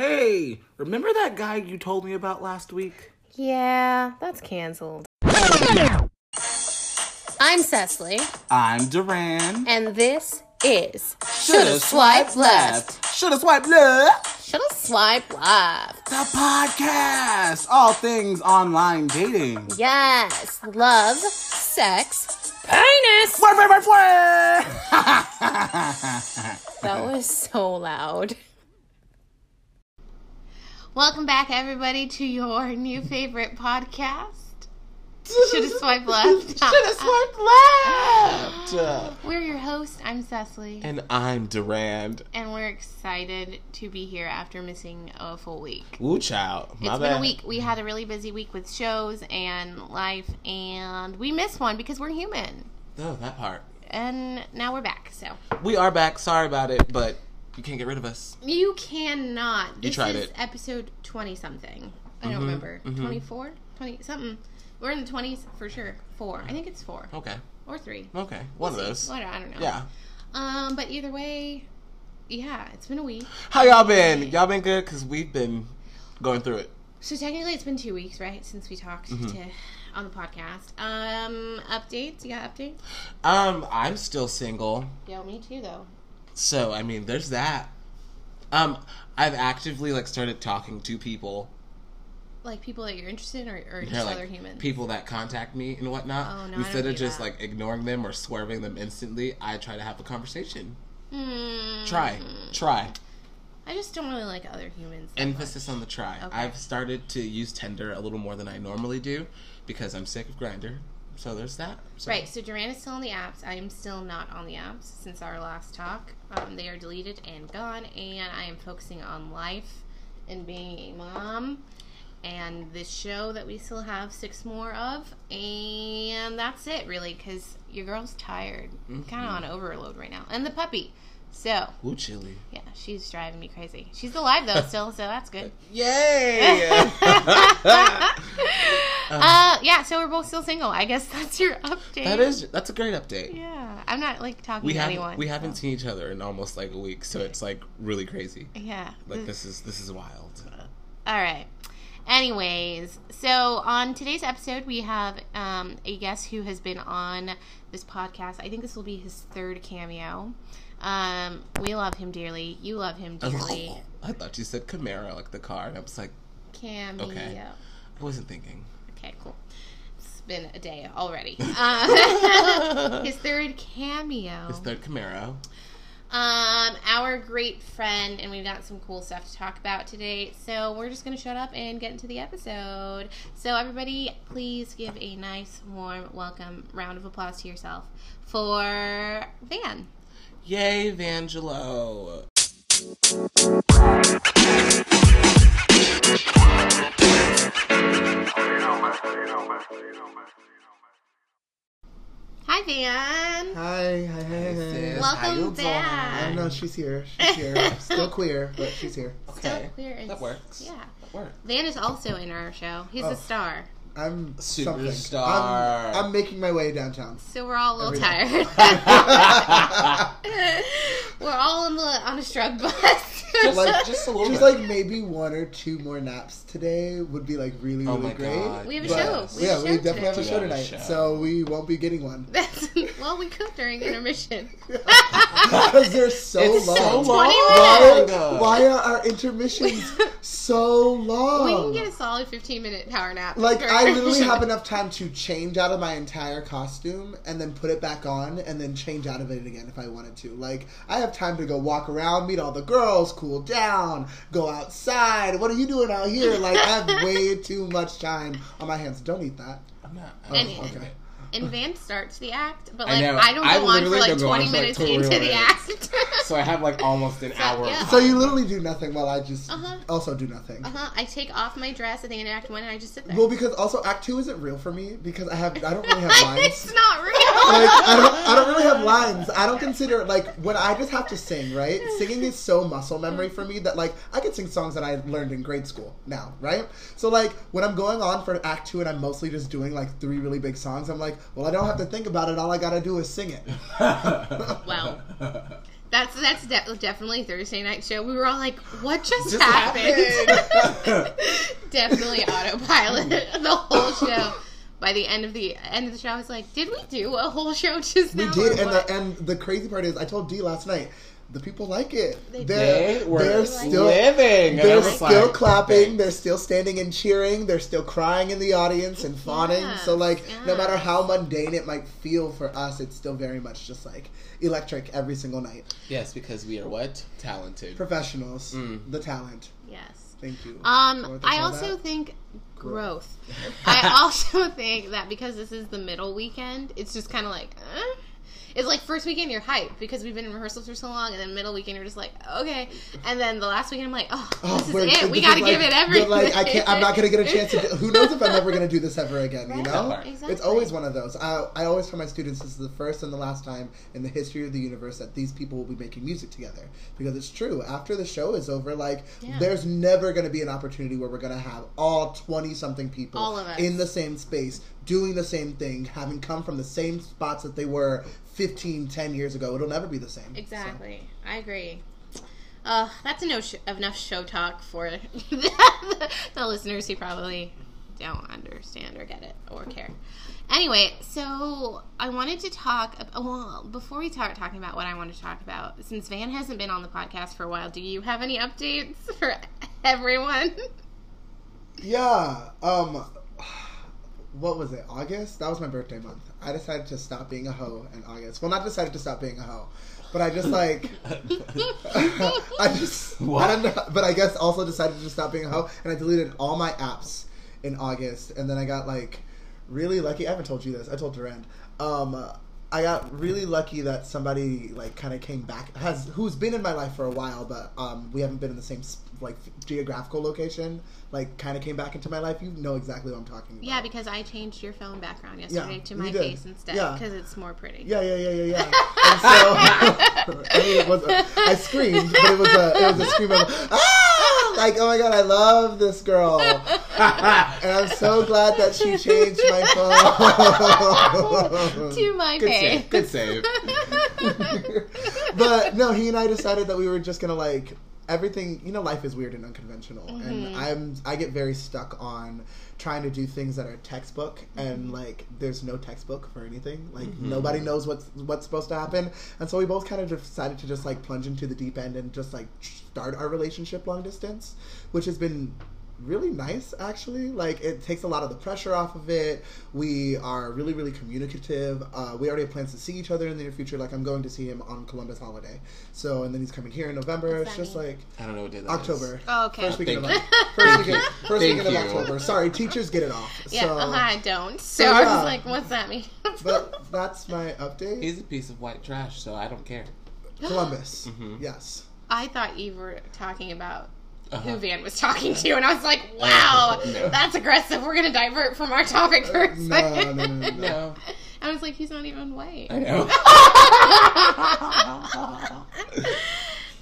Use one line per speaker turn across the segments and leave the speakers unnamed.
Hey, remember that guy you told me about last week?
Yeah, that's canceled. I'm Cecily,
I'm Duran.
and this is Shoulda Swipe Left.
Shoulda swipe left.
Shoulda Swipe Left.
The podcast. All things online dating.
Yes, love, sex, penis.
Swipe, swipe, swipe, swipe.
That was so loud. Welcome back, everybody, to your new favorite podcast. Shoulda swiped Left.
Shoulda swiped left.
We're your host. I'm Cecily,
And I'm Durand.
and we're excited to be here after missing a full week.
Woo child. My
It's
bad.
been a week. We had a really busy week with shows and life, and we missed one because we're human.
Oh, that part.
And now we're back. So
We are back. Sorry about it, but you can't get rid of us.
you cannot. This
tried
is
it. Mm-hmm,
episode twenty something. I don't remember. 24? 20 something. We're in the twenties for sure. Four. I think it's four
Okay.
or three.
Okay. One
We'll
of those.
What- I don't know.
Yeah.
Um, but either way, yeah, it's been a week.
How y'all been? Y'all been good? Because we've been going through it.
So technically, it's been two weeks, right, since we talked
Mm-hmm.
to on the podcast. Um, updates. You got updates?
Um, I'm still single.
Yo, me too, though.
So, I mean, there's that. Um, I've actively, like, started talking to people.
Like people that you're interested in, or, or just
like,
other humans.
people that contact me and whatnot.
Oh, no, I don't
Instead of
do
just,
that.
like, ignoring them or swerving them instantly, I try to have a conversation.
Hmm.
Try. Try.
I just don't really like other humans. that
Emphasis on the try.
Okay.
I've started to use Tinder a little more than I normally do because I'm sick of Grindr. So there's that. So,
Right, so Duran is still on the apps. I am still not on the apps since our last talk. Um, they are deleted and gone, and I am focusing on life and being a mom and this show that we still have six more of. And that's it, really, because your girl's tired. Kind
Mm-hmm.
of on overload right now. And the puppy. So,
Ooh, chili.
yeah, she's driving me crazy. She's alive, though, still, so that's good.
Yay!
uh, yeah, so we're both still single. I guess that's your update.
that is that's a great update.
Yeah, I'm not like talking
we
to anyone.
we haven't seen each other in almost like a week, so it's like really crazy.
Yeah.
Like this is this is wild.
All right. Anyways, so on today's episode, we have um, a guest who has been on this podcast. I think this will be his third cameo. Um, we love him dearly. You love him dearly.
I thought you said Camaro, like the car, and I was like,
Cameo.
Okay. I wasn't thinking.
Okay, cool. It's been a day already. Uh, his third cameo.
His third Camaro.
um, our great friend, and we've got some cool stuff to talk about today. So we're just gonna shut up and get into the episode. So everybody, please give a nice, warm welcome round of applause to yourself for Van.
Yay, Vangelo.
Hi, Van.
Hi, hi, hi, hi.
sis. How you
Welcome
doing?
I
back.
know she's here. She's here. Still queer, but she's here.
Still
Okay.
queer.
That works.
Yeah.
That works.
Van is also in our show. He's
Oh.
a star.
I'm something.
Superstar.
I'm, I'm making my way downtown.
So we're all a little tired. we're all on the on a strug bus.
like
just a little
Just
bit.
like maybe one or two more naps today would be like really,
Oh
really
my
great.
God.
We have a
But-
show. We
yeah,
have a
we
show
definitely have a show
We a
tonight,
show.
so we won't be getting one
That's well, we could during intermission.
because they're so
It's
long.
so
20
Why,
long.
why are our intermissions so long?
we can get a solid fifteen minute power nap.
Like I literally have enough time to change out of my entire costume and then put it back on and then change out of it again if I wanted to. Like I have time to go walk around, meet all the girls, cool down, go outside. What are you doing out here? Like I have way too much time on my hands. Don't eat that.
I'm not.
Oh, okay.
And Van starts the act, but
I
like
know.
I, don't
I
go on for like
don't go on
twenty
for, like,
minutes into the act.
So I have like almost an hour.
yeah.
So you literally do nothing while I just
Uh-huh.
also do nothing.
uh huh. I take off my dress at the end of Act One, and I just sit there.
Well, because also Act Two isn't real for me because I have I don't really have lines.
it's not real.
like I don't, I don't really have lines. I don't consider like when I just have to sing, right? Singing is so muscle memory for me that like I could sing songs that I learned in grade school now, right? So like when I'm going on for act two and I'm mostly just doing like three really big songs, I'm like, well, I don't have to think about it. All I gotta do is sing it.
Well, That's that's de- definitely Thursday night show. We were all like, "What just,
Just
happened?" definitely autopilot the whole show. By the end of the end of the show, I was like, "Did we do a whole show just now?
We
now?"
did, and
what?"
the and the crazy part is, I told D last night, the people like it.
They
they're
They were
they're still
living.
They're still
like,
clapping.
thanks.
They're still standing and cheering. They're still crying in the audience and fawning.
Yes,
so like, no matter how mundane it might feel for us, it's still very much just like electric every single night.
Yes, because we are what talented.
Professionals,
Mm.
the talent.
yes.
Thank you.
Um, I also
that?
think growth. I also think that because this is the middle weekend, it's just kind of like, eh. It's like first weekend you're hyped because we've been in rehearsals for so long, and then middle weekend you're just like, okay, and then the last weekend I'm like, oh,
Oh,
this is it. We got to
is
give it everything.
Like I can't. I'm not gonna get a chance to. Do, who knows if I'm ever gonna do this ever again? You know,
exactly.
it's always one of those. I, I always tell my students this is the first and the last time in the history of the universe that these people will be making music together because it's true. After the show is over, like
Yeah.
there's never gonna be an opportunity where we're gonna have all twenty something people
All of us.
in the same space doing the same thing, having come from the same spots that they were 15, 10 years ago. It'll never be the same. So.
Exactly. I agree. Uh, that's enough, sh- enough show talk for the listeners who probably don't understand or get it or care. Anyway, so I wanted to talk. Well, before we start talking about what I want to talk about, since Van hasn't been on the podcast for a while, do you have any updates for everyone?
Yeah. Um. What was it? August? That was my birthday month. I decided to stop being a hoe in August. Well, not decided to stop being a hoe, but I just like I just
What?
I don't know. But I guess also decided to stop being a hoe, and I deleted all my apps in August, and then I got like really lucky. I haven't told you this. I told Durand. Um. I got really lucky that somebody like kind of came back has who's been in my life for a while, but um, we haven't been in the same like geographical location. Like, kind of came back into my life. You know exactly what I'm talking about.
Yeah, because I changed your phone background yesterday
Yeah,
to my
did.
face instead
Yeah.
because it's more pretty.
Yeah, yeah, yeah, yeah, yeah. And so I mean, it was a, I screamed, but it was a it was a scream of ah, like oh my god, I love this girl, and I'm so glad that she changed my phone
to my
Good
face.
save. Good save.
but no, he and I decided that we were just gonna like everything. You know, life is weird and unconventional,
Mm-hmm.
and I'm I get very stuck on trying to do things that are textbook,
Mm-hmm.
and like there's no textbook for anything. Like nobody knows what's what's supposed to happen, and so we both kind of decided to just like plunge into the deep end and just like start our relationship long distance, which has been really nice actually like it takes a lot of the pressure off of it we are really really communicative uh, we already have plans to see each other in the near future like i'm going to see him on columbus holiday so and then he's coming here in november it's just
mean?
like
I don't know what day that is.
october
Oh, okay.
first weekend of,
Thank
first weekend, first
Thank
weekend of october sorry teachers get it off
Yeah,
so
uh-huh, I don't. So,
So,
I
yeah.
was like, what's that mean?
but that's my update
He's a piece of white trash, so I don't care.
columbus
Mhm.
yes
I thought you were talking about
Uh-huh.
who Van was talking to, and I was like, wow,
No.
that's aggressive. We're going to divert from our topic for a
no
second.
no no no, no.
No,
I was like, he's not even white.
I know.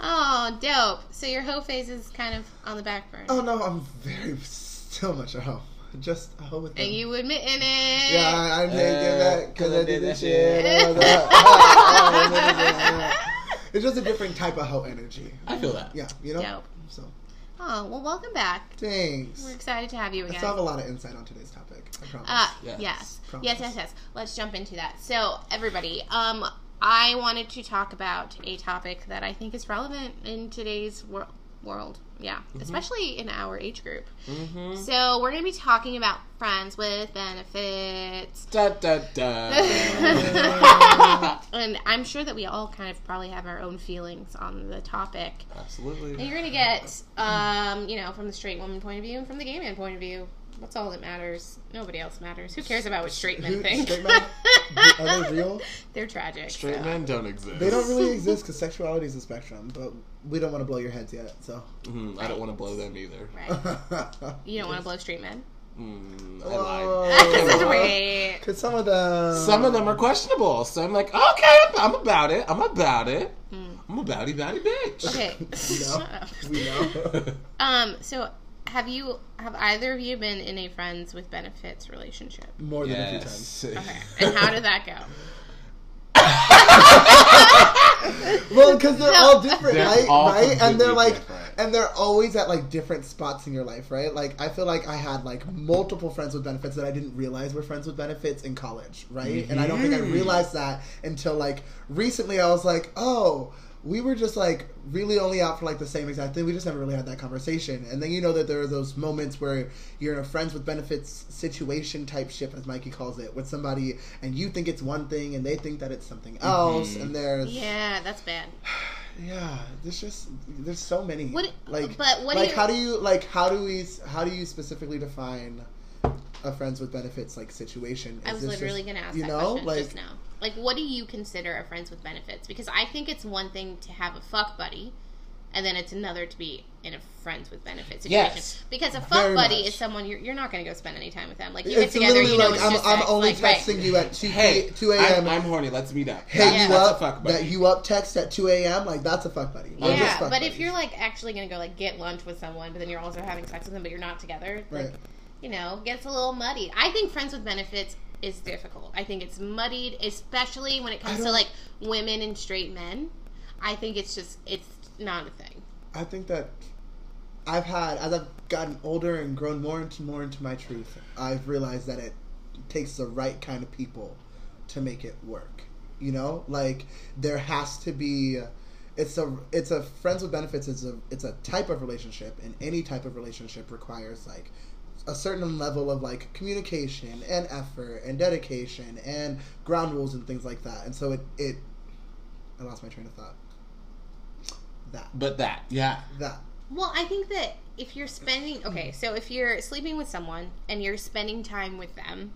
oh, dope. So your hoe phase is kind of on the back burner.
oh no i'm very still much a hoe just a hoe with
And
them.
you admitting it.
Yeah, I'm taking
Uh,
that because I did the
that
shit.
shit.
it's just a different type of hoe energy.
I feel that.
Yeah, you know.
Dope.
So
Oh, well, welcome back.
thanks.
We're excited to have you
I
again.
still have a lot of insight on today's topic. I promise.
Uh,
Yes.
yes.
Promise.
Yes, yes, yes. Let's jump into that. So, everybody, um, I wanted to talk about a topic that I think is relevant in today's wor- world. Yeah, especially in our age group.
Mm-hmm.
So, we're going to be talking about friends with benefits.
Da da da.
and I'm sure that we all kind of probably have our own feelings on the topic.
Absolutely.
And you're going to get, um, you know, from the straight woman point of view and from the gay man point of view. That's all that matters. Nobody else matters. Who cares about what straight men think?
straight men? Are they real?
They're tragic.
Straight
so.
men don't exist.
They don't really exist because sexuality is a spectrum, but we don't want to blow your heads yet. So.
Mhm, I don't want to blow them either.
Right. You don't want to blow straight men?
Mm, I
Whoa.
lied.
Wait.
Because some of them.
Some of them are questionable, so I'm like, okay, I'm, I'm about it. I'm about it.
Hmm.
I'm a bouty bouty bitch.
Okay.
We
Shut
know.
up.
We know.
Um, so have you have either of you been in a friends with benefits relationship?
More than a few times.
Okay. And how did that go?
well, because they're
No.
all different,
They're
right?
all
right? And they're like,
different.
and they're always at like different spots in your life, right? Like, I feel like I had like multiple friends with benefits that I didn't realize were friends with benefits in college, right? And I don't think I
Mhm.
realized that until like recently. I was like, oh. We were just like really only out for like the same exact thing. We just never really had that conversation. And then you know that there are those moments where you're in a friends with benefits situation type ship, as Mikey calls it, with somebody, and you think it's one thing and they think that it's something else.
Mhm.
And there's
yeah, that's bad.
yeah, there's just there's so many.
What-
like,
but what do
like
you-
how do you like how do we how do you specifically define a friends with benefits like situation?
I
Is
was
this
literally
just-
going to ask
you
that
know,
question
like
just now. Like, what do you consider a friends with benefits? Because I think it's one thing to have a fuck buddy, and then it's another to be in a friends with benefits situation.
Yes.
Because a fuck buddy
much.
is someone you're, you're not going to go spend any time with them. Like you get together,
literally
you know,
like
it's
I'm, I'm
sex.
only
like, right.
texting you at two
Hey,
two a.m.
I'm, I'm horny. Let's meet up.
Hey,
Yeah.
you
That's a
up
fuck buddy.
that you up text at two a.m. Like that's a fuck buddy. We're just
Yeah,
fuck
but if you're like actually gonna go like get lunch with someone, but then you're also having sex with them, but you're not together, like
Right.
you know, gets a little muddy. I think friends with benefits is difficult. I think it's muddied, especially when it comes to like women and straight men. I think it's just it's not a thing.
I think that I've had as I've gotten older and grown more into more into my truth, I've realized that it takes the right kind of people to make it work. You know, like there has to be. It's a it's a friends with benefits. It's a it's a type of relationship, and any type of relationship requires like a certain level of like communication and effort and dedication and ground rules and things like that. And so it it I lost my train of thought. That
But that, yeah.
that
Well, I think that if you're spending okay, so if you're sleeping with someone and you're spending time with them,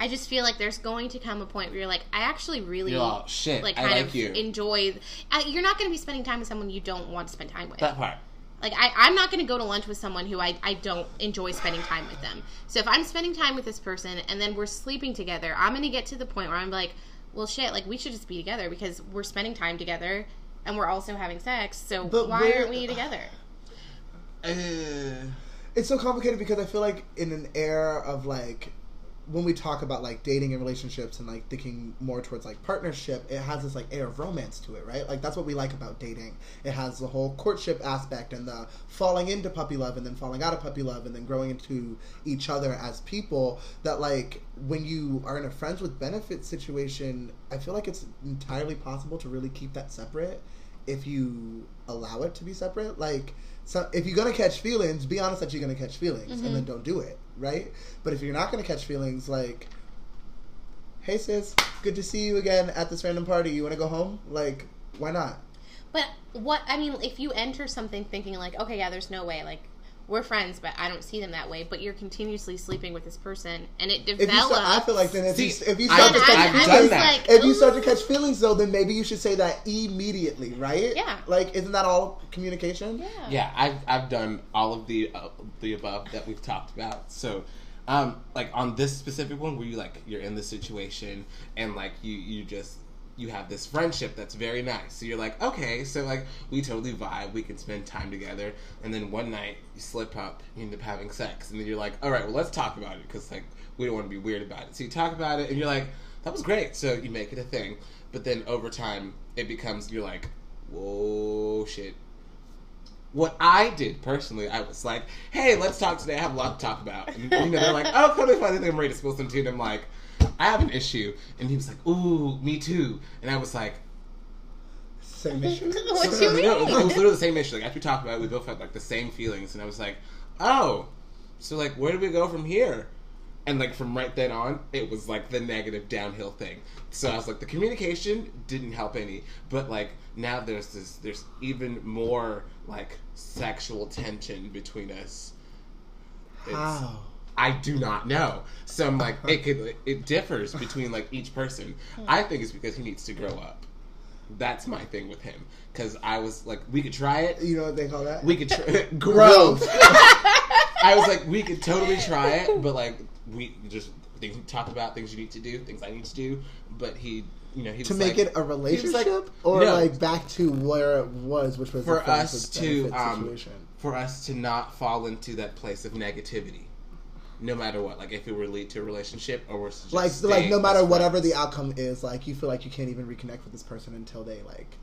I just feel like there's going to come a point where you're like, I actually really
You're all, shit,
like
I
kind
like
of
you.
enjoy. Uh, you're not going to be spending time with someone you don't want to spend time with.
That part.
Like I, I'm not going to go to lunch with someone who I, I don't enjoy spending time with them. So if I'm spending time with this person and then we're sleeping together, I'm going to get to the point where I'm like, well, shit, like we should just be together because we're spending time together and we're also having sex. So
But
why
we're-
aren't we together?
Uh,
it's so complicated because I feel like in an era of like when we talk about like dating and relationships and like thinking more towards like partnership, it has this like air of romance to it, right? Like that's what we like about dating. It has the whole courtship aspect and the falling into puppy love and then falling out of puppy love and then growing into each other as people. That like when you are in a friends with benefits situation, I feel like it's entirely possible to really keep that separate if you allow it to be separate. Like, so if you're gonna catch feelings, be honest that you're gonna catch feelings, and mm-hmm. then don't do it, right? But if you're not gonna catch feelings, like, hey sis, good to see you again at this random party. You want to go home? Like, why not?
But what I mean, if you enter something thinking like, okay, yeah, there's no way, like we're friends, but I don't see them that way. But you're continuously sleeping with this person, and it
If you
develops.
start, I feel like then if
See,
you if you
I-
start to catch
I've
I, I
done that.
like,
if you start to catch feelings though, then maybe you should say that immediately, right?
Yeah.
Like, isn't that all communication?
yeah,
yeah, I've I've done all of the uh, the above that we've talked about. So, um, like on this specific one, where you like you're in the situation and like you you just you have this friendship that's very nice. So you're like, okay, so like we totally vibe, we can spend time together, and then one night you slip up, you end up having sex, and then you're like, all right, well let's talk about it because like we don't want to be weird about it. So you talk about it, and you're like, that was great. So you make it a thing, but then over time it becomes you're like, whoa, shit. What I did personally, I was like, "Hey, let's talk today. I have a lot to talk about." And, you know, they're like, "Oh, totally fine. I think I'm ready to spill some tea." And I'm like, "I have an issue," and he was like, "Ooh, me too." And I was like,
Same issue.
What
no,
you
no,
mean?
no, it was literally the same issue. Like after we talked about it, we both had like the same feelings, and I was like, "Oh, so like where do we go from here?" And like from right then on, it was like the negative downhill thing. So I was like, the communication didn't help any, but like now there's this, there's even more like sexual tension between us. It's-
How?
I do not know. So I'm like, it could, it differs between like each person. I think it's because he needs to grow up. That's my thing with him. Because I was like, we could try it.
You know what they call that?
We could try
Growth.
I was like, we could totally try it, but like, we just things to talk about, things you need to do, things I need to do. But he, you know, he
to make
like,
it a relationship
like-
or
No.
like back to where it was, which was
for us to um,
situation.
for us to not fall into that place of negativity. No matter what, like if it would lead to a relationship or
like like no matter whatever the outcome is, like you feel like you can't even reconnect with this person until they like.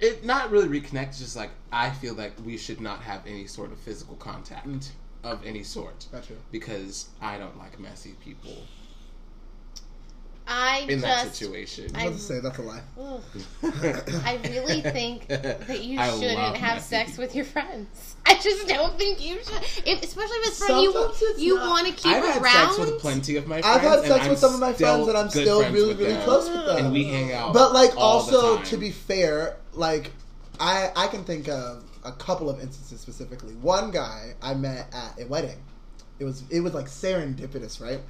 it not really reconnect. Just like I feel like we should not have any sort of physical contact
Mm.
of any sort
Gotcha.
because I don't like messy people
I
in that situation.
I was about to say that's a lie.
I really think that you
I
shouldn't have
messy
sex with your friends. I just don't think you should, if, especially if it's friend you
it's
you want to keep
I've had sex with plenty of my friends.
I've had
and
sex
I'm
with some of my friends, and I'm still really really
them.
close with them.
and we hang out.
But like
all the
also
time.
to be fair, like I I can think of a couple of instances specifically. One guy I met at a wedding. It was it was like serendipitous, right?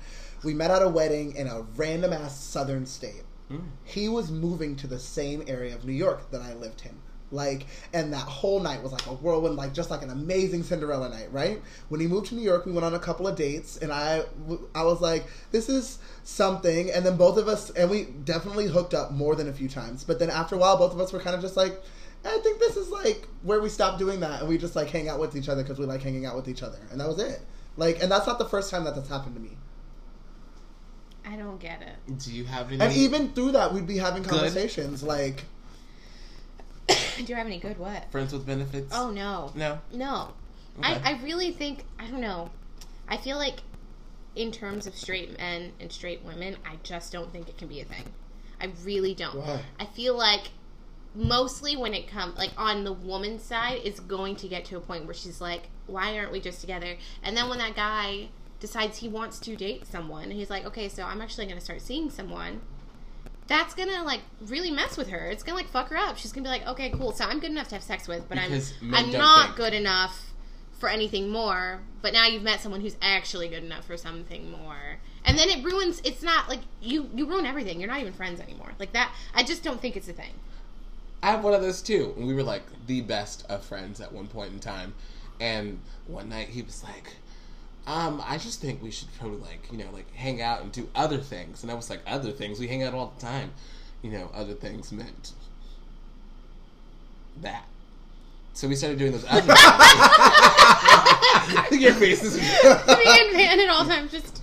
We met at a wedding in a random ass southern state.
Mm.
He was moving to the same area of New York that I lived in. Like, and that whole night was like a whirlwind, like just like an amazing Cinderella night, right? When he moved to New York, we went on a couple of dates, and I, I was like, this is something. And then both of us, and we definitely hooked up more than a few times. But then after a while, both of us were kind of just like, I think this is like where we stopped doing that, and we just like hang out with each other because we like hanging out with each other, and that was it. Like, and that's not the first time that that's happened to me.
I don't get it.
Do you have any?
And even through that, we'd be having
Good.
conversations like,
Do you have any good what?
friends with benefits?
Oh no,
no.
no.
Okay.
I I really think I don't know. I feel like in terms of straight men and straight women, I just don't think it can be a thing. I really don't.
Why?
I feel like mostly when it comes like on the woman's side it's going to get to a point where she's like why aren't we just together and then when that guy decides he wants to date someone he's like okay so i'm actually going to start seeing someone that's gonna like really mess with her it's gonna like fuck her up she's gonna be like okay cool so i'm good enough to have sex with but
Because
i'm i'm not
think.
good enough for anything more but now you've met someone who's actually good enough for something more and then it ruins it's not like you you ruin everything you're not even friends anymore like that i just don't think it's a thing
I have one of those too. And we were like the best of friends at one point in time. And one night he was like, um, I just think we should probably like, you know, like hang out and do other things. And I was like, other things? We hang out all the time. You know, other things meant that. So we started doing those other things. Your face is
and Van at all times just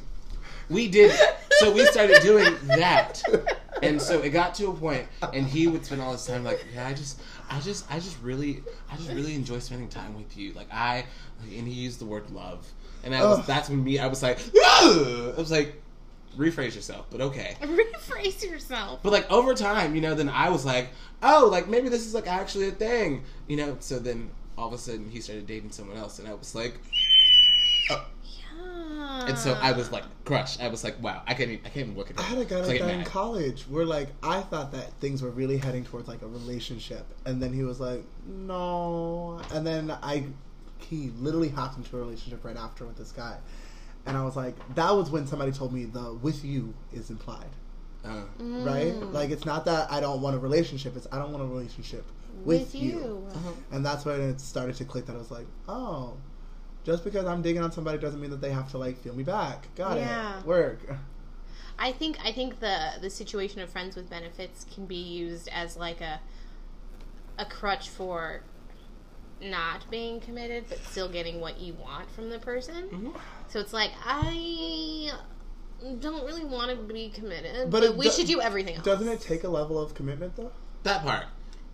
we did so we started doing that and so it got to a point and he would spend all his time like yeah i just i just i just really i just really enjoy spending time with you like i and he used the word love and I was,
Ugh.
that's when me i was like "Ugh." i was like rephrase yourself but okay
rephrase yourself.
but like over time you know then i was like oh like maybe this is like actually a thing you know so then all of a sudden he started dating someone else and i was like oh.
Yeah.
and so i was like crushed i was like wow i can't even, i can't even look at
I had a guy like that in college where like I thought that things were really heading towards like a relationship, and then he was like, "No," and then I, he literally hopped into a relationship right after with this guy, and I was like, that was when somebody told me the "with you" is implied,
Uh,
right?
Mm.
Like it's not that I don't want a relationship; it's I don't want a relationship with, you. and that's when it started to click that I was like, oh. Just because I'm digging on somebody doesn't mean that they have to like feel me back. Got
Yeah.
it. Work.
I think I think the the situation of friends with benefits can be used as like a a crutch for not being committed but still getting what you want from the person.
Mhm.
So it's like I don't really want to be committed,
But
but, we
do-
should do everything else.
Doesn't it take a level of commitment though?
that part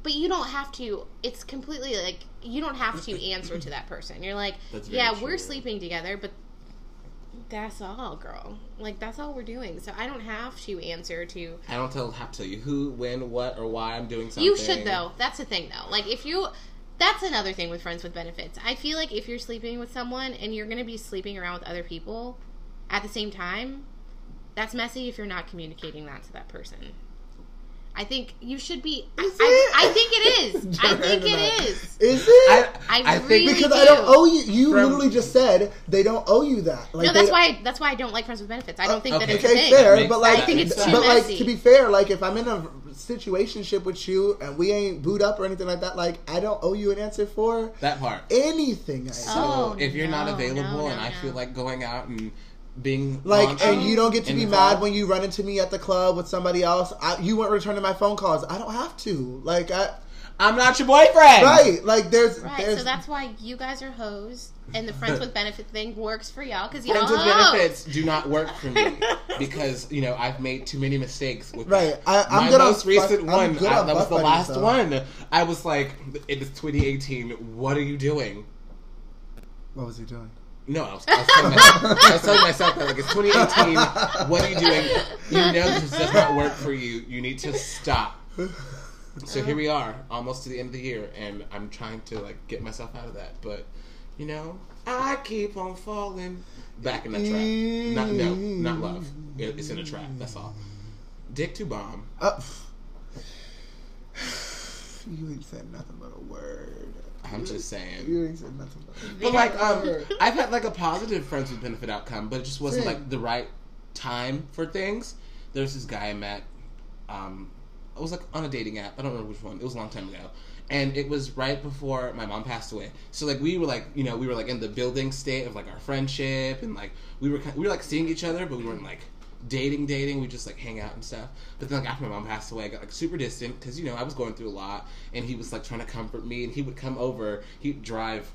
But you don't have to. It's completely like you don't have to answer to that person. You're like, yeah,
true.
we're sleeping together, but that's all, girl. Like that's all we're doing. So I don't have to answer to.
I don't tell have to tell you who, when, what, or why I'm doing something.
You should though. That's the thing though. Like if you. That's another thing with friends with benefits. I feel like if you're sleeping with someone and you're going to be sleeping around with other people at the same time, that's messy if you're not communicating that to that person. I think you should be. I,
Is
I,
it?
I think it is. I think it
is.
Is.
Is it?
I,
I
think
really
because
do.
I don't owe you. You
From-
literally just said they don't owe you that. Like
no, that's why. That's why I don't like friends with benefits. I don't oh, think that it's
Okay, fair, but like,
I think it's too
but like
messy.
to be fair, like if I'm in a situationship with you and we ain't booed up or anything like that, like I don't owe you an answer for
that part.
anything. I
So
do.
Oh,
if you're not
oh,
available
no,
and
no,
I feel like going out and being
Like, and you don't get to be
involved,
mad when you run into me at the club with somebody else. I, you weren't returning my phone calls. I don't have to. Like, I,
I'm not your boyfriend.
Right? Like there's
Right,
there's
so that's why you guys are hoes, and the friends with benefit thing works for y'all because y'all
Friends with benefits do not work for me because you know I've made too many mistakes with
Right,
that.
I- I'm
My
good
most recent
fuck-
one I, that was the last
though.
one. I was like, it is 2018. What are you doing?
what was he doing?
No, I was, I was, telling, myself, I was telling myself that like it's 2018. What are you doing? You know this does not work for you. You need to stop. So here we are, almost to the end of the year, and I'm trying to like get myself out of that. But you know, I keep on falling back in the trap. Not no, not love. It- It's in a trap. That's all. Dick to bomb.
Uh, you ain't said nothing but a word.
I'm just saying.
You ain't said nothing but a.
But like, um, I've had like a positive friends with benefit outcome, but it just wasn't
Same.
like the right time for things. There's this guy I met. Um, I was like on a dating app. I don't remember which one. It was a long time ago, and it was right before my mom passed away. So like we were like, you know, we were like in the building state of like our friendship, and like we were we were like seeing each other, but we weren't like dating dating we just like hang out and stuff but then like after my mom passed away i got like super distant because you know i was going through a lot and he was like trying to comfort me and he would come over he'd drive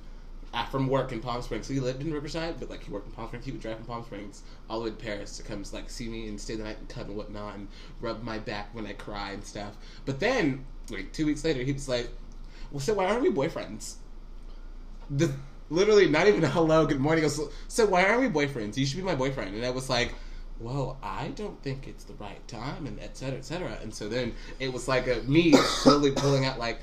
uh, from work in Palm Springs. So he lived in Riverside, but like he worked in Palm Springs. He would drive from Palm Springs all the way to Perris to come like see me and stay the night and cut and whatnot and rub my back when I cry and stuff. But then like two weeks later, he was like, "Well, so why aren't we boyfriends?" The literally not even hello, good morning. Goes, so why aren't we boyfriends? You should be my boyfriend. And I was like. Well, I don't think it's the right time, and et cetera, et cetera. And so then it was like a, me slowly pulling out, like,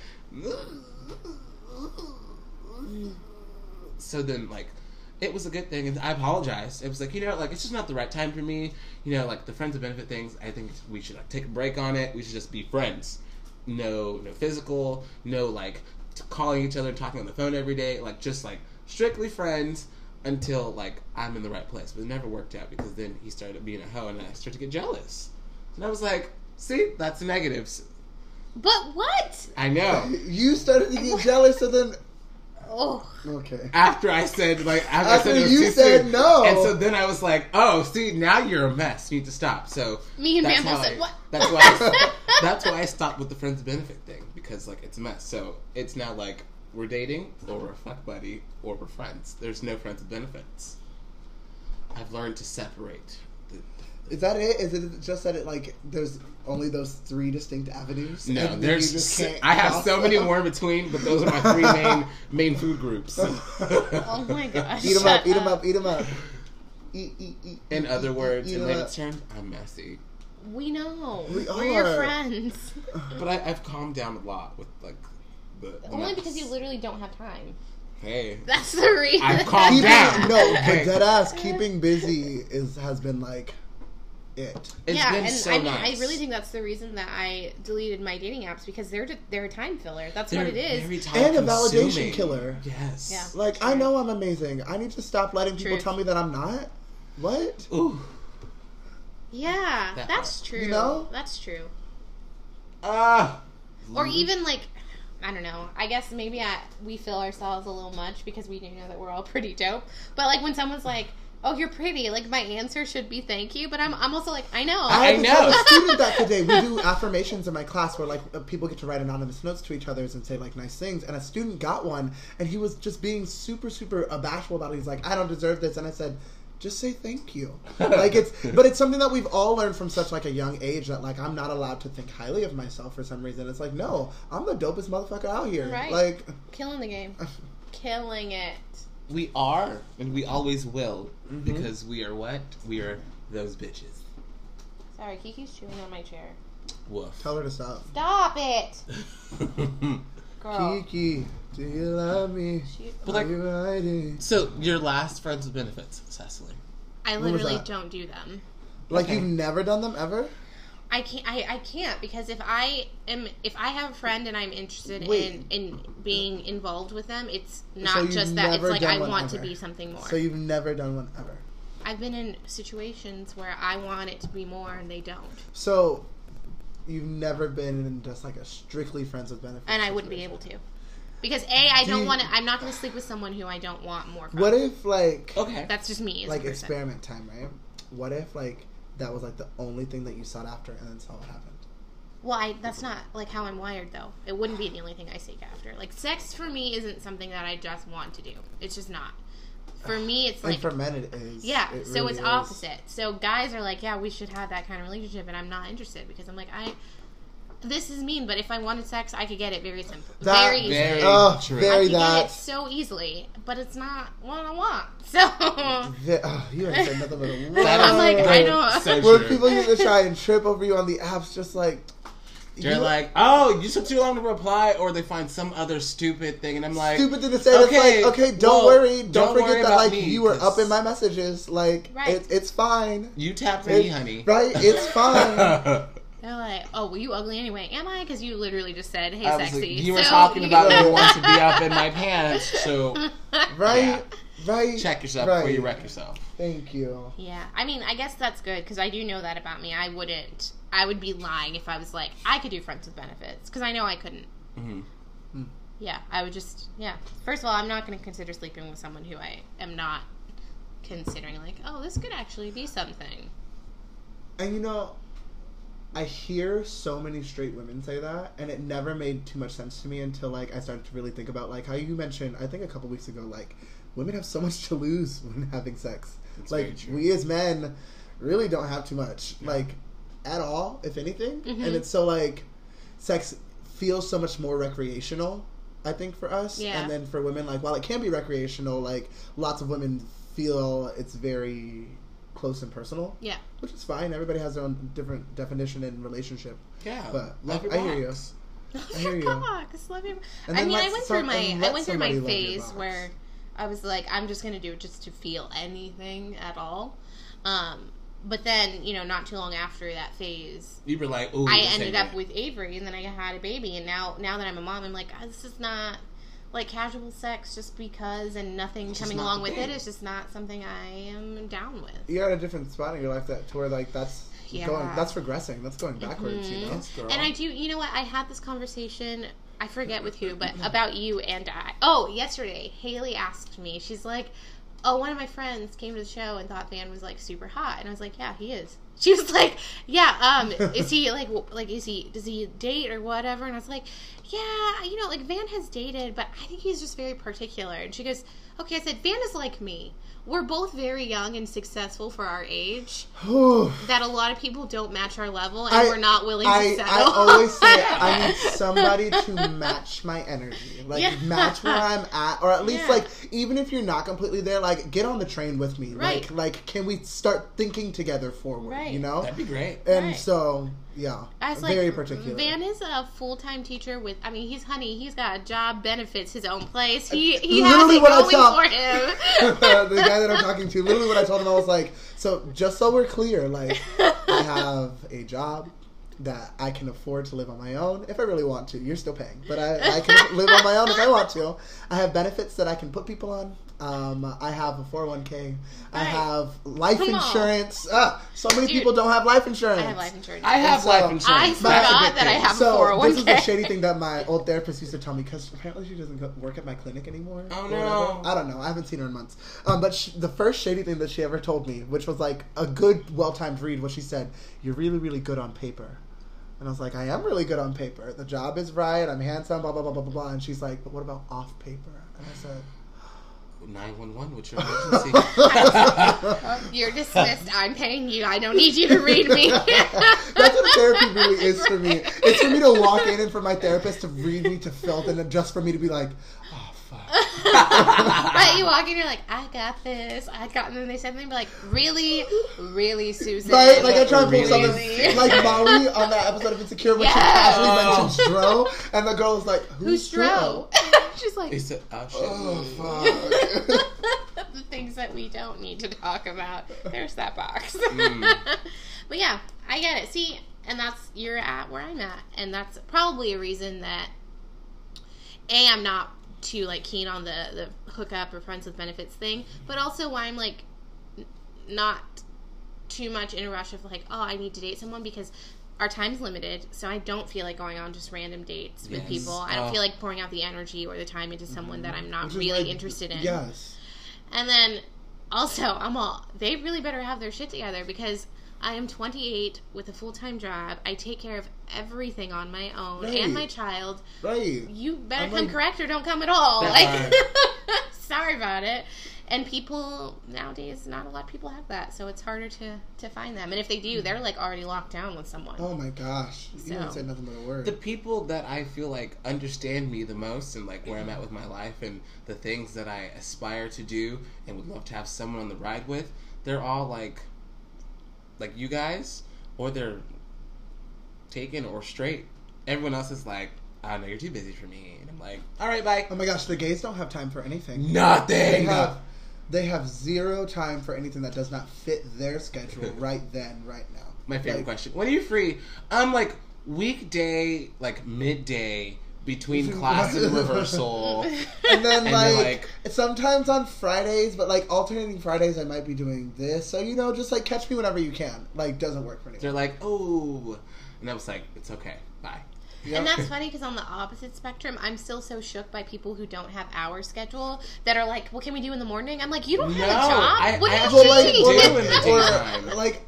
so then like it was a good thing and i apologized it was like you know like it's just not the right time for me you know like the friends of benefit things i think we should like take a break on it we should just be friends no no physical no like t- calling each other and talking on the phone every day like just like strictly friends until like i'm in the right place. But it never worked out because then he started being a hoe and i started to get jealous. And i was like see that's the negatives
But what?
i know.
You started to get jealous, so then
Oh,
okay.
after I said like after, I said
you said
soon.
no.
and so then I was like, oh, see, now you're a mess. You need to stop. So
Me and
that's
said,
I-
"What?"
That's why. I, that's why I stopped with the friends benefit thing because like it's a mess. So it's now like we're dating or we're a fuck buddy or we're friends. There's no friends with benefits. I've learned to separate. The, the,
Is that it? Is it just that it like there's only those three distinct avenues?
no,
and
there's.
you just can't
I have
cross
so many more in between, but those are my three main main food groups.
oh my gosh!
Eat them
Shut
up, eat them up, eat them up. Eat, eat, eat.
In
eat,
other words,
eat
in
'em
layman's terms, I'm messy.
We know.
We
are your
are.
your friends.
But I, I've calmed down a lot with like the, the
Only
mess.
because you literally don't have time.
Hey,
That's the reason.
I've calmed
Keeping,
down.
no,
Hey.
but dead ass keeping busy is has been like it.
It's
yeah,
been
and
so
I mean,
nice.
I really think that's the reason that I deleted my dating apps because they're they're a time filler. That's
They're
what it is.
very
And a
time-consuming.
validation killer.
Yes.
Yeah.
Like I know I'm amazing. I need to stop letting people
Truth.
tell me that I'm not. What?
Ooh.
Yeah,
That
that's
part.
true.
You know?
That's true.
Ah.
Or even like, I don't know. I guess maybe I, we feel ourselves a little much because we do know that we're all pretty dope. But like when someone's like, "Oh, you're pretty," like my answer should be "Thank you," but I'm I'm also like, I know.
I,
I
had
know.
a student that today. We do affirmations in my class where like people get to write anonymous notes to each other and say like nice things. And a student got one, and he was just being super super bashful about it. He's like, I don't deserve this, and I said. Just say thank you. Like it's, but it's something that we've all learned from such like a young age that like I'm not allowed to think highly of myself for some reason. It's like no, I'm the dopest motherfucker out here.
Right.
Like
Killing the game. Killing it.
We are, and we always will,
Mm-hmm.
because we are what? We are those bitches.
Sorry, Kiki's chewing on my chair.
Woof.
tell her to stop.
Stop it, girl.
Kiki, do you love me?
She,
But
Are
like,
you riding?
so your last friends with benefits, Cecily.
I literally don't do them.
Like
Okay.
you've never done them ever?
I can't. I, I can't because if I am if I have a friend and I'm interested
Wait.
in in being involved with them, it's
So
not
you've
just that. It's
never
like
done
I
one
want to
ever.
be something more.
So you've never done one ever.
I've been in situations where I want it to be more and they don't,
So you've never been in just like a strictly friends with benefits.
and I wouldn't be
situation.
able to. Because a, I
Do
don't
you-
want to. I'm not going to sleep with someone who I don't want more. From.
What if like
Okay.
That's just me. As
like
a person.
experiment time, right? What if like that was like the only thing that you sought after and then saw what happened?
Well, I, that's not like how I'm wired, though. It wouldn't be the only thing I seek after. Like sex for me isn't something that I just want to do. It's just not. For me, it's
and
like
for men, it is.
yeah.
It
so
really
it's
is.
opposite. So guys are like, yeah, we should have that kind of relationship, and I'm not interested because I'm like, I. This is mean, but if I wanted sex, I could get it very simple,
That-
very easily.
Very
Oh,
true.
I
very
could get it so easily, but it's not what I want. So
Ve- oh, you haven't said nothing but a word.
That
I'm like,
is
I don't-
so
Where
true.
people used to try and trip over you on the apps, just like
They're
you-
like, oh, you took too long to reply, or they find some other stupid thing, and I'm like,
stupid thing to say.
okay,
it's like, okay, don't
well,
worry, don't,
don't
forget
worry
that like
me,
you were up in my messages. Like
Right.
it, it's fine,
you tapped
It-
me, honey.
right? It's fine.
They're like, oh, well, you ugly anyway. Am I? Because you literally just said, hey,
I was
sexy.
like, you were
So-
talking about you want to be up in my pants, so
right, right.
check yourself
right.
before you wreck yourself.
Thank you.
Yeah, I mean, I guess that's good because I do know that about me. I wouldn't. I would be lying if I was like, I could do friends with benefits because I know I couldn't.
hmm
Yeah, I would just. Yeah. First of all, I'm not going to consider sleeping with someone who I am not considering. Like, oh, this could actually be something.
And you know, I hear so many straight women say that, and it never made too much sense to me until like I started to really think about like how you mentioned. I think a couple weeks ago, like women have so much to lose when having sex.
That's
like
true.
we as men really don't have too much, like at all, if anything.
Mhm.
And it's so like sex feels so much more recreational. I think for us,
Yeah.
and then for women, like while it can be recreational, like lots of women feel it's very close and personal
Yeah.
which is fine. Everybody has their own different definition and relationship.
Yeah,
But
love your
I hear you.
box.
I hear you.
Box, love your-
And
I mean, I went
some-
through my I went through my
somebody love your
phase where I was like, I'm just gonna do it just to feel anything at all. Um, but then, you know, not too long after that phase,
You were like, ooh,
I ended up
it.
with Avery, and then I had a baby, and now now that I'm a mom, I'm like, ah, this is not like casual sex just because, and nothing
It's
coming
not
along with
thing.
it is just not something I am down with.
You're at a different spot in your life that to where like that's
Yeah.
going that's regressing. That's going backwards. You
Mhm.
know.
Yes, girl.
And I do, you know what? I had this conversation. I forget with who, but about you and I. Oh, yesterday, Haley asked me. She's like, "Oh, one of my friends came to the show and thought Van was like super hot," and I was like, "Yeah, he is." She was like, "Yeah, um, is he like like is he does he date or whatever?" And I was like, "Yeah, you know, like Van has dated, but I think he's just very particular." And she goes, "Okay," I said, "Van is like me." We're both very young and successful for our age. That a lot of people don't match our level, and
I-
we're not willing
I,
to
I
settle.
always say I need somebody to match my energy, like
Yeah.
match where I'm at, or at least
Yeah.
like even if you're not completely there, like get on the train with me.
Right.
Like like can we start thinking together forward?
Right.
You know.
That'd be great.
And
Right.
so yeah,
I was
very
like,
particular.
Van is a full time teacher with. I mean, he's honey. He's got a job, benefits, his own place. He uh, he has
Literally
it
what I
going for him.
the guy that I'm talking to, literally what I told him, I was like, so just so we're clear, like, I have a job that I can afford to live on my own if I really want to. You're still paying, but I, I can live on my own if I want to. I have benefits that I can put people on. Um, I have a 401k. I
Right.
have life
Come
insurance. Ah, so many
Dude,
people don't have life insurance.
I have life insurance.
I have
so-
life insurance.
But that's
forgot that I have
so
a 401k.
this is the shady thing that my old therapist used to tell me because apparently she doesn't go, work at my clinic anymore.
Oh, no.
whatever. I don't know. I haven't seen her in months. Um, but sh the first shady thing that she ever told me, which was like a good, well-timed read, was she said, "You're really, really good on paper." And I was like, I am really good on paper. The job is right. I'm handsome. Blah blah blah blah blah blah. And she's like, but what about off paper? And I said,
911, what's your emergency?
You're dismissed. I'm paying you. I don't need you to read me.
That's what therapy really is for me. It's for me to walk in and for my therapist to read me to filth, and just for me to be like, oh fuck.
but you walk in, you're like, I got this. I got. And then they said something like, really, really, Susan.
Right? Like I try to pull
Really?
something like Molly on that episode of Insecure when she
Yeah.
casually
Oh.
mentions Dro, and the girl is like,
Who's
"Who's Dro?"
Dro? She's like,
He said, oh, shit.
Oh fuck.
the things that we don't need to talk about. There's that box.
Mm.
but yeah, I get it. See, and that's you're at where I'm at, and that's probably a reason that a I'm not too like keen on the the hookup or friends with benefits thing, but also why I'm like n- not too much in a rush of like, oh, I need to date someone because our time's limited, so I don't feel like going on just random dates with
Yes.
people. I don't
Oh.
feel like pouring out the energy or the time into someone that I'm not really
like-
interested in.
Yes.
And then also, I'm all they really better have their shit together because I am 28 with a full time job. I take care of everything on my own
Right.
and my child.
Right.
You better
I'm
come
like-
correct or don't come at all. Like, sorry about it. And people nowadays, not a lot of people have that, so it's harder to to find them. And if they do, they're like already locked down with someone.
Oh my gosh. You didn't say nothing but a word.
the people that I feel like understand me the most and like where I'm at with my life and the things that I aspire to do and would love to have someone on the ride with, they're all like like you guys or they're taken or straight. Everyone else is like, ah, I know you're too busy for me. And I'm like, all right, bye.
oh my gosh, the gays don't have time for anything. They
Nothing.
have they have zero time for anything that does not fit their schedule right then, right now.
My favorite
Like,
question. When are you free? I'm like weekday, like midday between class and rehearsal.
And then
And
like,
like-
sometimes on Fridays, but like alternating Fridays, I might be doing this. So you know, just like catch me whenever you can. Like doesn't work for
me.
They're
like, oh, and I was like, it's okay, bye.
Yep.
And that's funny because on the opposite spectrum, I'm still so shook by people who don't have our schedule that are like, "What can we do in the morning?" I'm like, "You don't have a job.
I-
what
I
are you
Well, like,
doing?"
do in the
or, like,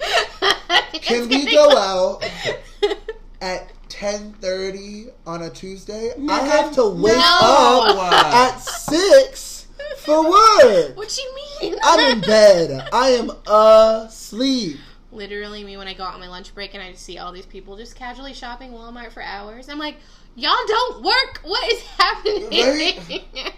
can we go
close.
out at ten thirty on a Tuesday? I have to wake
No.
up at six for work.
What do you mean?
I'm in bed. I am asleep.
Literally, me when I go out on my lunch break and I see all these people just casually shopping Walmart for hours. I'm like, y'all don't work. What is happening?
Right?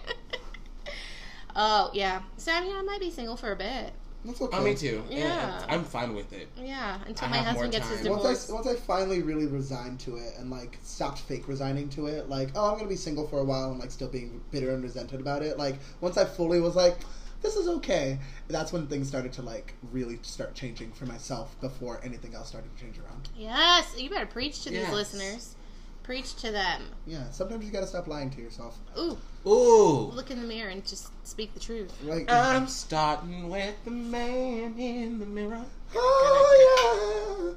oh yeah. So I mean, I might be single for a bit.
That's okay.
Oh, me too.
Yeah.
I'm fine with it.
Yeah, until
I
my husband
more
gets his divorce.
Once I, once I finally really resigned to it and like stopped fake resigning to it, like oh I'm gonna be single for a while and like still being bitter and resented about it. Like once I fully was like this is okay, that's when things started to like really start changing for myself before anything else started to change around.
Yes, you better preach to
Yes.
these listeners. Preach to them.
Yeah, sometimes you gotta stop lying to yourself.
Ooh,
Ooh.
look in the mirror and just speak the truth.
Like
I'm starting with the man in the mirror.
oh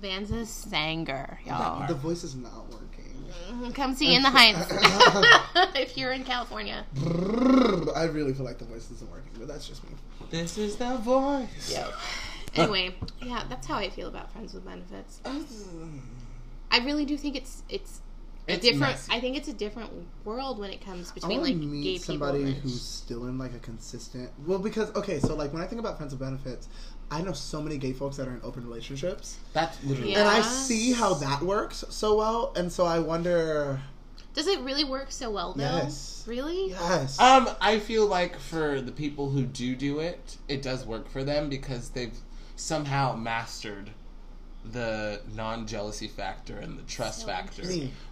yeah.
Vanza Sanger,
yeah,
y'all.
the voice is not working.
Mhm, Come see in the Heights if you're in California.
I really feel like the voice isn't working, but that's just me.
This is the voice.
Yep. Anyway, yeah, that's how I feel about friends with benefits. I really do think it's it's a
It's
different.
messy.
I think it's a different world when it comes between
want
like
to meet
gay
somebody
people. and-
who's still in like a consistent. Well, because okay, so like when I think about friends with benefits, I know so many gay folks that are in open relationships,
That's literally.
Yeah.
and I see how that works so well, and so I wonder.
Does it really work so well though?
Yes.
Really?
Yes.
Um, I feel like for the people who do do it, it does work for them because they've somehow mastered the non-jealousy factor and the trust
So
factor,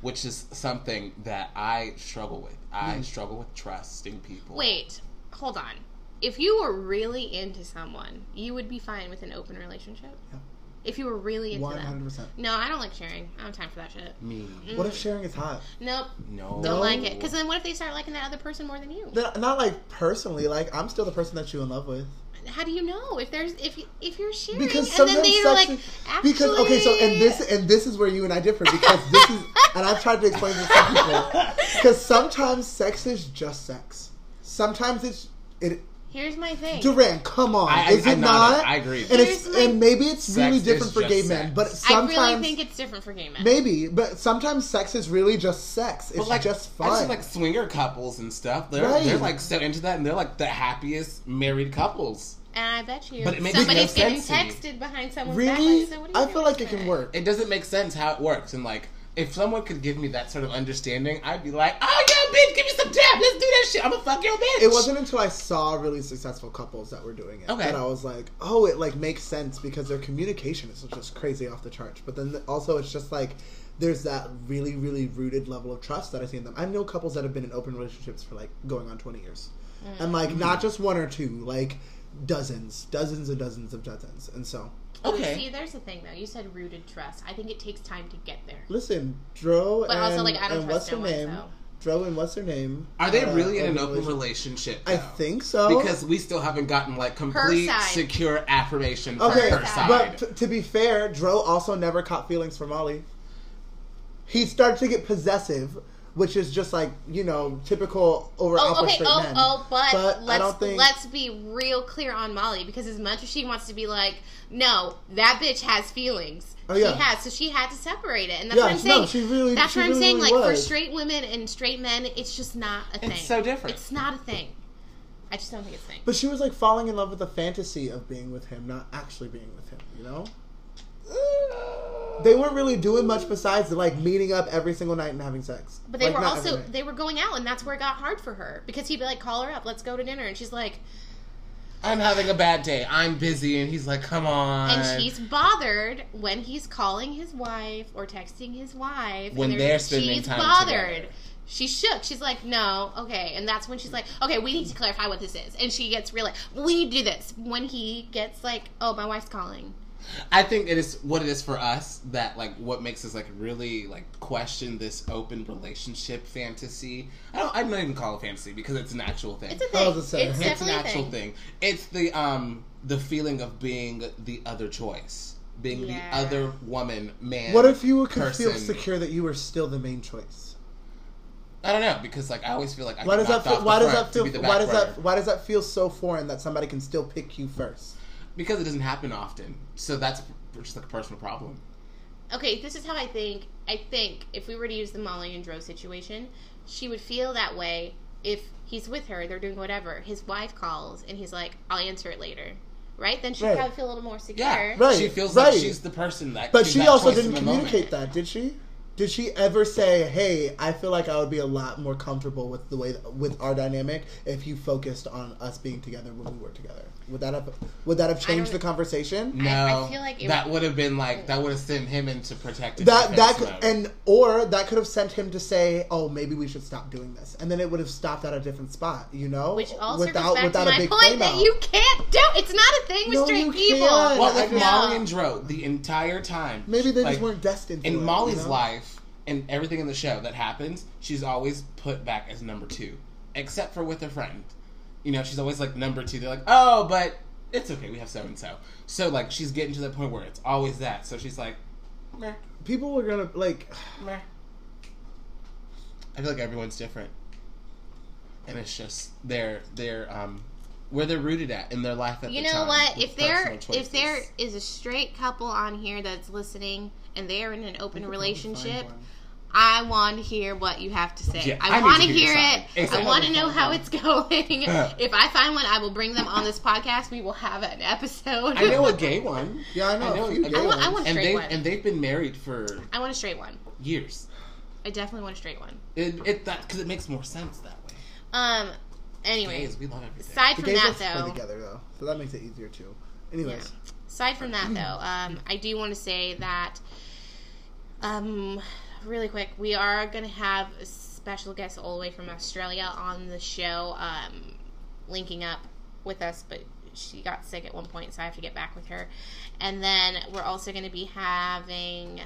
which is something that I struggle with. I hmm. struggle with trusting people.
Wait, hold on. If you were really into someone, you would be fine with an open relationship.
Yeah.
If you were really into
One
them.
hundred percent.
No, I don't like sharing. I don't have time for that shit.
me?
What if sharing is hot?
Nope,
No,
don't like it. Because then what if they start liking that other person more than you?
No, Not like personally. Like I'm still the person that you're in love with.
How do you know if there's if if you're sharing
Because
and then they're like actually
Because okay, so and this and this is where you and I differ because this is and I've tried to explain this to people because sometimes sex is just sex. Sometimes it's it.
Here's my thing.
Durant, come on,
I- I-
is
I
it
nodded.
not?
I agree.
And it's
my-
and maybe it's really different for gay
sex.
men, but sometimes
I
sometimes
really think it's different for gay men.
maybe, but sometimes sex is really just sex. It's
like,
just
I
fun.
see like swinger couples and stuff. They're
Right.
they're like so into that, and they're like the happiest married couples.
And I bet you
But it makes
somebody's
no
getting
sense
texted behind someone's back.
really,
Like, so what are you
I feel like it can work.
It doesn't make sense how it works, and like if someone could give me that sort of understanding, I'd be like, oh yeah, bitch, give me some tap, let's do that shit. I'm gonna fuck your bitch.
It wasn't until I saw really successful couples that were doing it
Okay.
that I was like, oh, it like makes sense because their communication is just crazy off the charts. But then also it's just like there's that really really rooted level of trust that I see in them. I know couples that have been in open relationships for like going on 20 years, and like mm. not just one or two, like dozens, dozens and dozens of dozens. And so
Okay.
See, there's the thing though. You said rooted trust. I think it takes time to get there.
listen, Dro
But
and,
also, like, I don't
and
trust
what's her
no one,
name?
so.
Dro and what's her name?
Are they
Uh,
really in an open
relationship?
relationship?
I think so
because we still haven't gotten like complete secure affirmation from
Okay,
her
Her
side.
but t- to be fair, Dro also never caught feelings for Molly. He started to get possessive which is just like you know typical over alpha
Oh, okay.
straight
Oh,
men.
oh, but,
But
let's
don't think-
let's be real clear on Molly because as much as she wants to be like, no, that bitch has feelings.
Oh, yeah.
She has, so she had to separate it, and that's
Yeah,
what I'm
no,
saying.
she really-
that's
she
what I'm
really,
saying.
really
like for straight women and straight men, it's just not a thing.
It's so different.
It's not a thing. I just don't think it's a thing.
But she was like falling in love with the fantasy of being with him, not actually being with him. You know, they weren't really doing much besides like meeting up every single night and having sex.
But they
Like,
were also they were going out, and that's where it got hard for her because he'd be like, "Call her up, let's go to dinner," and she's like,
I'm having a bad day. I'm busy, and he's like, "Come on."
and she's bothered when he's calling his wife or texting his wife.
When
they're-
they're spending
she's
time
bothered.
together.
She's shook. She's like, no, okay. And that's when she's like, okay, we need to clarify what this is. And she gets really, we need to do this. When he gets like, oh, my wife's calling.
I think it is what it is for us that like what makes us like really like question this open relationship fantasy. I don't. I'm not even call it fantasy because it's an actual thing.
It's a
I
thing. It's,
it's
It's an
definitely
actual
thing.
thing. It's the um the feeling of being the other choice, being
Yeah.
the other woman, man.
What if you could feel secure that you were still the main choice?
I don't know because like I always feel like I
Why does that feel? Why does that feel? Why
back
does that? Why does that feel so foreign that somebody can still pick you first?
Because it doesn't happen often. So that's just like a personal problem.
Okay, this is how I think. I think if we were to use the Molly and Dro situation, she would feel that way if he's with her, they're doing whatever. His wife calls and he's like, I'll answer it later. Right? Then she'd
Right.
probably feel a little more secure.
Yeah,
Right,
she feels
right.
like she's the person that.
But she
that
also didn't
in the moment.
communicate that, did she? Did she ever say, "Hey, I feel like I would be a lot more comfortable with the way with our dynamic if you focused on us being together when we were together"? Would that have Would that have changed the conversation?
No,
I- I feel like it
that
would-
would have been like oh. that would have sent him into protective
That that could,
mode.
and or that could have sent him to say, "Oh, maybe we should stop doing this," and then it would have stopped at a different spot, you know,
Which also
without
goes back
without
to
a
my
big
point that
out.
you can't do. It's not a thing with
No,
straight
you
people.
can't.
What with
No.
Molly and Dro the entire time?
Maybe they
like,
just weren't destined. For
in
it,
Molly's
you know?
life and everything in the show that happens, she's always put back as number two, except for with her friend. You know, she's always like number two. They're like, oh, but it's okay. We have so and so. So like, she's getting to the point where it's always that. So she's like, meh,
people are gonna like.
meh. I feel like everyone's different, and it's just they're they're um where they're rooted at in their life at
You
the
know
time
what? If there if there is a straight couple on here that's listening and they are in an open relationship, I want to hear what you have to say.
Yeah, I
I, want
to
to
hear
hear it.
Exactly.
I want to know how it's going. If I find one, I will bring them on this podcast. We will have an episode.
I know a gay one.
Yeah, I know.
I know
a few
a-
gay
I want- I want-
and
straight
they
one.
and they've been married for
I want a straight one.
years.
I definitely want a straight one.
It, it that because it makes more sense that way.
Um. Anyway,
Gays, we love everything.
aside
The
from
gays
that
don't
though,
together though, so that makes it easier too. Anyways,
aside from that though, um, I do want to say that, um, really quick, we are going to have a special guest all the way from Australia on the show, um, linking up with us, but she got sick at one point, so I have to get back with her. And then we're also going to be having,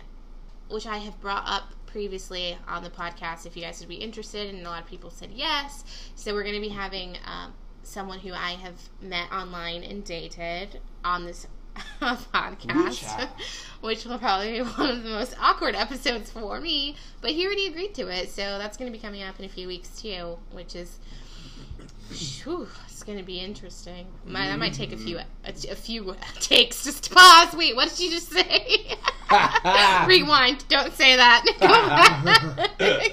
which I have brought up previously on the podcast, if you guys would be interested, and a lot of people said yes. So we're going to be having um, someone who I have met online and dated on this podcast, which will probably be one of the most awkward episodes for me. But he already agreed to it, so that's going to be coming up in a few weeks too, which is. Whew, it's going to be interesting. My, that might take a few mm. a, a few takes just pause. Wait, what did you just say? Rewind. Don't say that. Go back.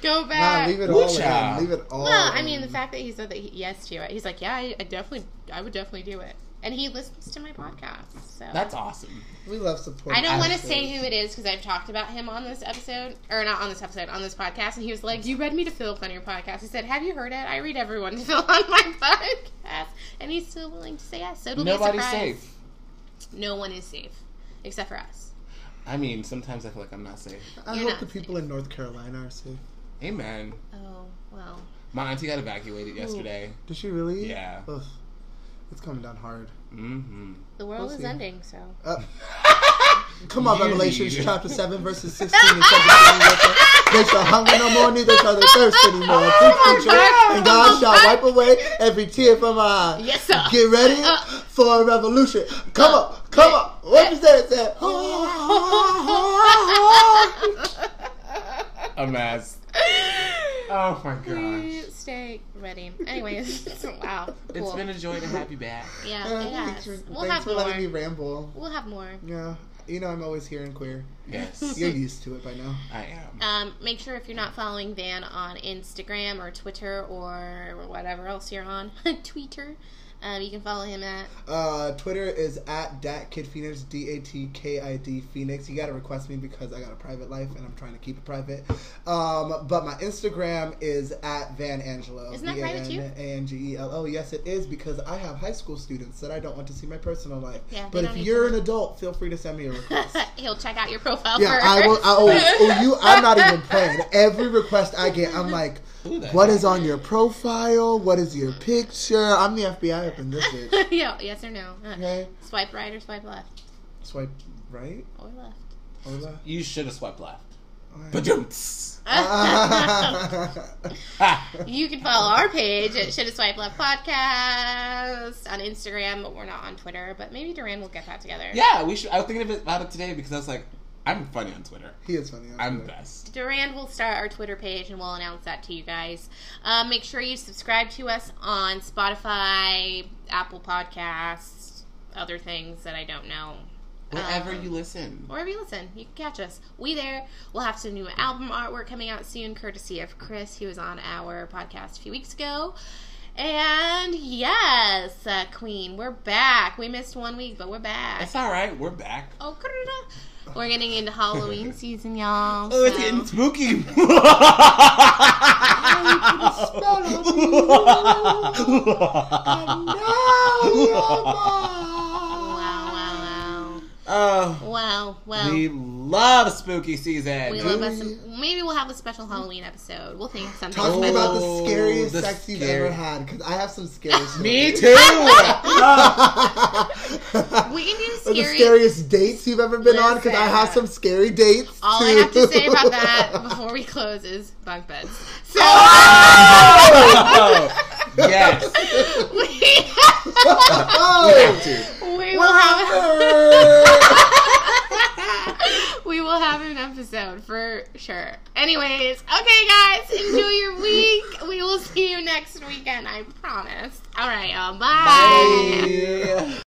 Go
nah,
back.
leave it all in. Leave it all.
Well, I mean, the fact that he said that he, yes to it, he's like, yeah, I, I definitely, I would definitely do it, and he listens to my podcast. So
That's awesome.
we love support.
I don't want to say who it is because I've talked about him on this episode, or not on this episode, on this podcast, and he was like, "You read me to filth on your podcast." He said, "Have you heard it? I read everyone to filth on my podcast," and he's still willing to say yes. So it'll
Nobody's
be a surprise.
safe.
No one is safe except for us.
I mean, sometimes I feel like I'm not safe.
I
You're
hope
not
the people in North Carolina are safe.
Amen.
Oh well.
My auntie got evacuated yesterday.
Did she really?
Yeah.
Ugh. It's coming down hard.
Mm-hmm.
The world
We'll
is
see.
ending, so
Uh, come on,
You
Revelations chapter 7, verses 16 and 17. They shall hunger no more, neither shall they thirst anymore. Preach the
God.
and God shall wipe away every tear from our eye.
yes, sir.
Get ready
Uh.
for a revolution. Come
Uh.
on, come on. What you say? Say,
A mess. Oh my
Please stay ready. Anyways, wow. Cool.
It's been a joy to have you back.
yeah,
Uh,
it
thanks for,
We'll
thanks
have
for
more.
letting me ramble.
We'll have more.
Yeah, you know I'm always here and queer.
Yes,
You're used to it by now.
I am.
Um, make sure if you're not following Van on Instagram or Twitter or whatever else you're on, Twitter, um, you can follow him at.
Uh, Twitter is at datkidphoenix, D A T K I D Phoenix. You gotta request me because I got a private life and I'm trying to keep it private. Um, but my Instagram is at Van Angelo.
Isn't that private too?
V-A-N-A-N-G-E-L-O. Yes, it is because I have high school students that I don't want to see my personal life.
Yeah,
but if you're
to
an adult, feel free to send me a request.
He'll check out your profile
Yeah,
first.
I will. I, oh, oh, you! I'm not even playing. Every request I get, I'm like, "What
heck?
is on your profile? What is your picture?" I'm the FBI up in this bitch.
yeah, yes or no? Uh,
Okay,
Swipe right or swipe left?
swipe right
Or left.
or left.
You should have swiped left.
Alright.
But
you can follow our page at Should Have Swipe Left Podcast on Instagram, but we're not on Twitter. But maybe Duran will get that together.
Yeah, we should. I was thinking of it about it today because I was like, I'm funny on Twitter.
he is funny. on Twitter.
I'm
Twitter.
best.
Durand will start our Twitter page and we'll announce that to you guys. Um, make sure you subscribe to us on Spotify, Apple Podcasts, other things that I don't know.
Wherever
Um,
you listen.
Wherever you listen, you can catch us. We there. We'll have some new album artwork coming out soon, courtesy of Chris, who was on our podcast a few weeks ago. And yes, uh, Queen, we're back. We missed one week, but we're back.
It's all right. We're back.
Oh. We're getting into Halloween season, y'all.
Oh, it's getting spooky.
Wow, wow,
Oh,
wow. Wow, uh, well.
We love spooky season.
We love us some, maybe we'll have a special Halloween episode. We'll think of something.
Talk to me about the scariest
the
sex you've
scary-
ever had, because I have some scary.
Me too.
We can do
Or the scariest dates you've ever been on, because I have some scary dates.
All
too.
I have to say about that before we close is bunk beds. So
Oh, yes.
we,
We have to.
we will have
happened?
we will have an episode for sure. Anyways, okay, guys, enjoy your week. We will see you next weekend. I promise. All right, y'all. Bye.
Bye.